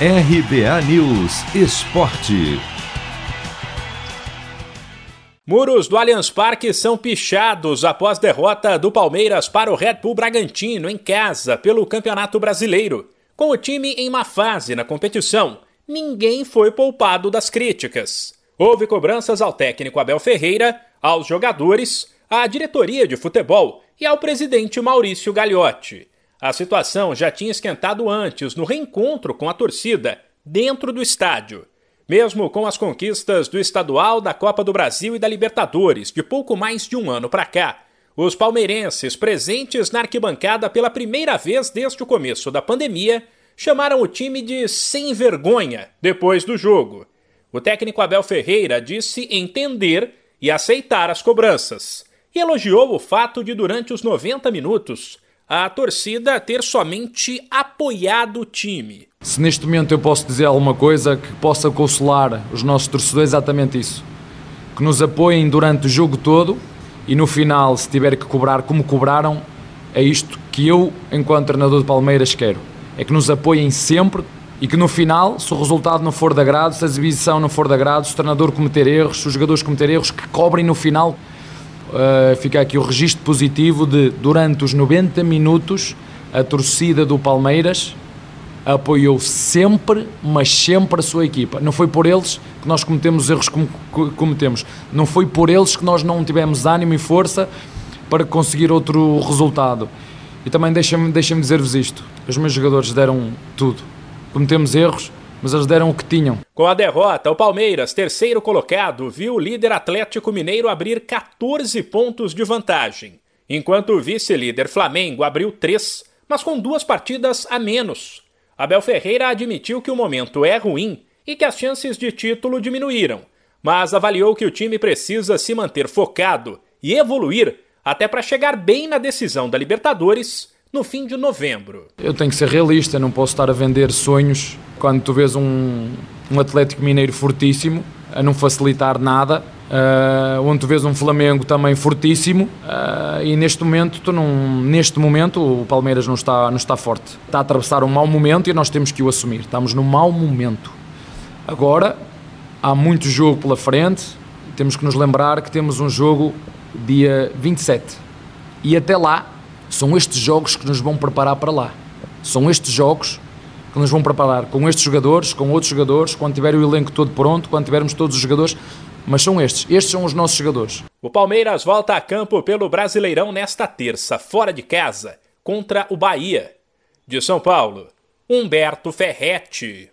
RBA News Esporte. Muros do Allianz Parque são pichados após derrota do Palmeiras para o Red Bull Bragantino em casa pelo Campeonato Brasileiro. Com o time em má fase na competição, ninguém foi poupado das críticas. Houve cobranças ao técnico Abel Ferreira, aos jogadores, à diretoria de futebol e ao presidente Maurício Gagliotti. A situação já tinha esquentado antes no reencontro com a torcida dentro do estádio. Mesmo com as conquistas do estadual, da Copa do Brasil e da Libertadores de pouco mais de um ano para cá, os palmeirenses presentes na arquibancada pela primeira vez desde o começo da pandemia chamaram o time de sem vergonha depois do jogo. O técnico Abel Ferreira disse entender e aceitar as cobranças e elogiou o fato de, durante os 90 minutos, a torcida ter somente apoiado o time. Se neste momento eu posso dizer alguma coisa que possa consolar os nossos torcedores, é exatamente isso. Que nos apoiem durante o jogo todo e no final, se tiver que cobrar como cobraram, é isto que eu, enquanto treinador de Palmeiras, quero. É que nos apoiem sempre e que no final, se o resultado não for de agrado, se a exibição não for de agrado, se o treinador cometer erros, se os jogadores cometerem erros, que cobrem no final uh, fica aqui o registro positivo de, durante os 90 minutos, a torcida do Palmeiras apoiou sempre, mas sempre a sua equipa. Não foi por eles que nós cometemos os erros como cometemos. Não foi por eles que nós não tivemos ânimo e força para conseguir outro resultado. E também deixem-me deixem dizer-vos isto: os meus jogadores deram tudo. Cometemos erros, mas eles deram o que tinham. Com a derrota, o Palmeiras, terceiro colocado, viu o líder Atlético Mineiro abrir 14 pontos de vantagem, enquanto o vice-líder Flamengo abriu 3, mas com duas partidas a menos. Abel Ferreira admitiu que o momento é ruim e que as chances de título diminuíram, mas avaliou que o time precisa se manter focado e evoluir até para chegar bem na decisão da Libertadores no fim de novembro. Eu tenho que ser realista, não posso estar a vender sonhos quando tu vês um, um Atlético Mineiro fortíssimo, a não facilitar nada, uh, onde tu vês um Flamengo também fortíssimo uh, e neste momento, tu não, neste momento o Palmeiras não está, não está forte. Está a atravessar um mau momento e nós temos que o assumir. Estamos num mau momento. Agora, há muito jogo pela frente, temos que nos lembrar que temos um jogo dia 27 e até lá são estes jogos que nos vão preparar para lá. São estes jogos que nos vão preparar com estes jogadores, com outros jogadores, quando tiver o elenco todo pronto, quando tivermos todos os jogadores. Mas são estes, estes são os nossos jogadores. O Palmeiras volta a campo pelo Brasileirão nesta terça, fora de casa, contra o Bahia. De São Paulo, Humberto Ferretti.